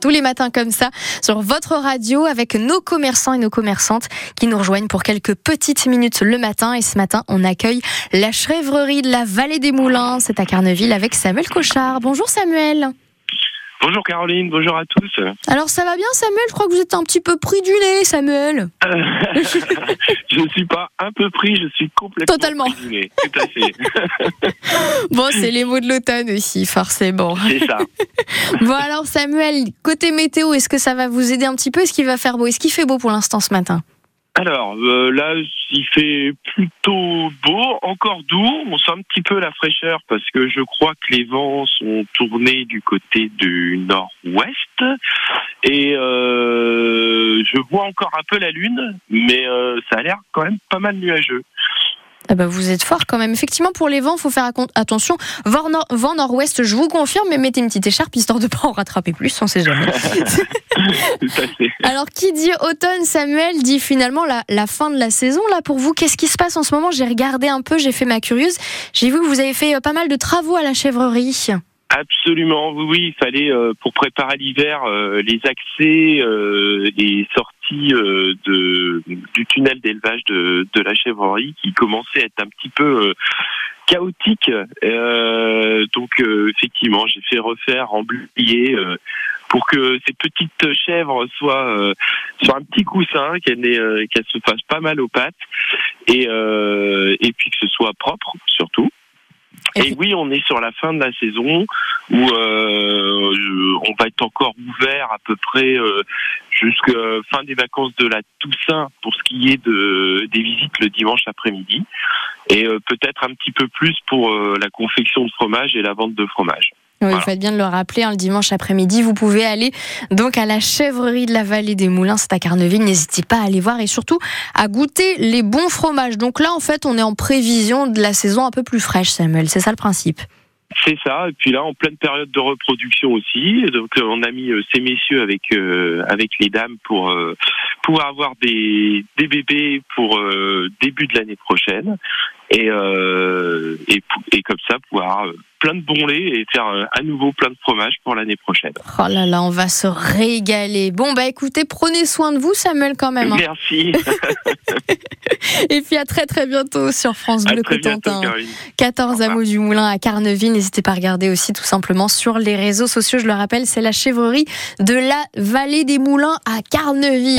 tous les matins comme ça sur votre radio avec nos commerçants et nos commerçantes qui nous rejoignent pour quelques petites minutes le matin. Et ce matin, on accueille la chèvrerie de la Vallée des Moulins. C'est à Carneville avec Samuel Cochard. Bonjour Samuel. Bonjour Caroline, bonjour à tous. Alors ça va bien Samuel? Je crois que vous êtes un petit peu pris du nez Samuel. Je ne suis pas un peu pris, je suis complètement Totalement. pris du nez. Tout à fait. bon, c'est les mots de l'automne aussi, forcément. C'est ça. Bon alors Samuel, côté météo, est-ce que ça va vous aider un petit peu? Est-ce qu'il va faire beau? Est-ce qu'il fait beau pour l'instant ce matin? Alors euh, là, il fait plutôt beau, encore doux. On sent un petit peu la fraîcheur parce que je crois que les vents sont tournés du côté du nord-ouest. Et euh, je vois encore un peu la lune, mais euh, ça a l'air quand même pas mal nuageux. Ah bah vous êtes fort quand même. Effectivement, pour les vents, faut faire attention. Vent, nord- vent nord-ouest, je vous confirme, mais mettez une petite écharpe histoire de pas en rattraper plus, on sait jamais. Alors, qui dit automne, Samuel, dit finalement la, la fin de la saison. Là, pour vous, qu'est-ce qui se passe en ce moment? J'ai regardé un peu, j'ai fait ma curieuse. J'ai vu que vous avez fait euh, pas mal de travaux à la chèvrerie. Absolument, oui, oui, il fallait euh, pour préparer l'hiver euh, les accès, euh, les sorties euh, de, du tunnel d'élevage de, de la chèvrerie qui commençait à être un petit peu euh, chaotique. Euh, donc effectivement, j'ai fait refaire, emblayer euh, pour que ces petites chèvres soient sur un petit coussin, qu'elles qu'elles se fassent pas mal aux pattes et et puis que ce soit propre surtout. Et oui, on est sur la fin de la saison où euh, on va être encore ouvert à peu près euh, jusqu'à fin des vacances de la Toussaint pour ce qui est de des visites le dimanche après-midi et euh, peut-être un petit peu plus pour euh, la confection de fromage et la vente de fromage. Oui, Voilà. vous faites bien de le rappeler, hein, le dimanche après-midi, vous pouvez aller donc à la chèvrerie de la vallée des Moulins, c'est à Carneville. N'hésitez pas à aller voir et surtout à goûter les bons fromages. Donc là, en fait, on est en prévision de la saison un peu plus fraîche, Samuel. C'est ça le principe. C'est ça. Et puis là, en pleine période de reproduction aussi. Donc, euh, on a mis euh, ces messieurs avec euh, avec les dames pour euh, pouvoir avoir des des bébés pour début de l'année prochaine. Et euh, et, comme ça, pouvoir euh, plein de bons laits et faire euh, à nouveau plein de fromage pour l'année prochaine. Oh là là, on va se régaler. Bon, bah écoutez, prenez soin de vous, Samuel, quand même. hein. Merci. Et puis à très très bientôt sur France Bleu bientôt, Cotentin. Caroline. 14 revoir. hameaux du Moulin à Carneville. N'hésitez pas à regarder aussi tout simplement sur les réseaux sociaux. Je le rappelle, c'est la chèvrerie de la vallée des Moulins à Carneville.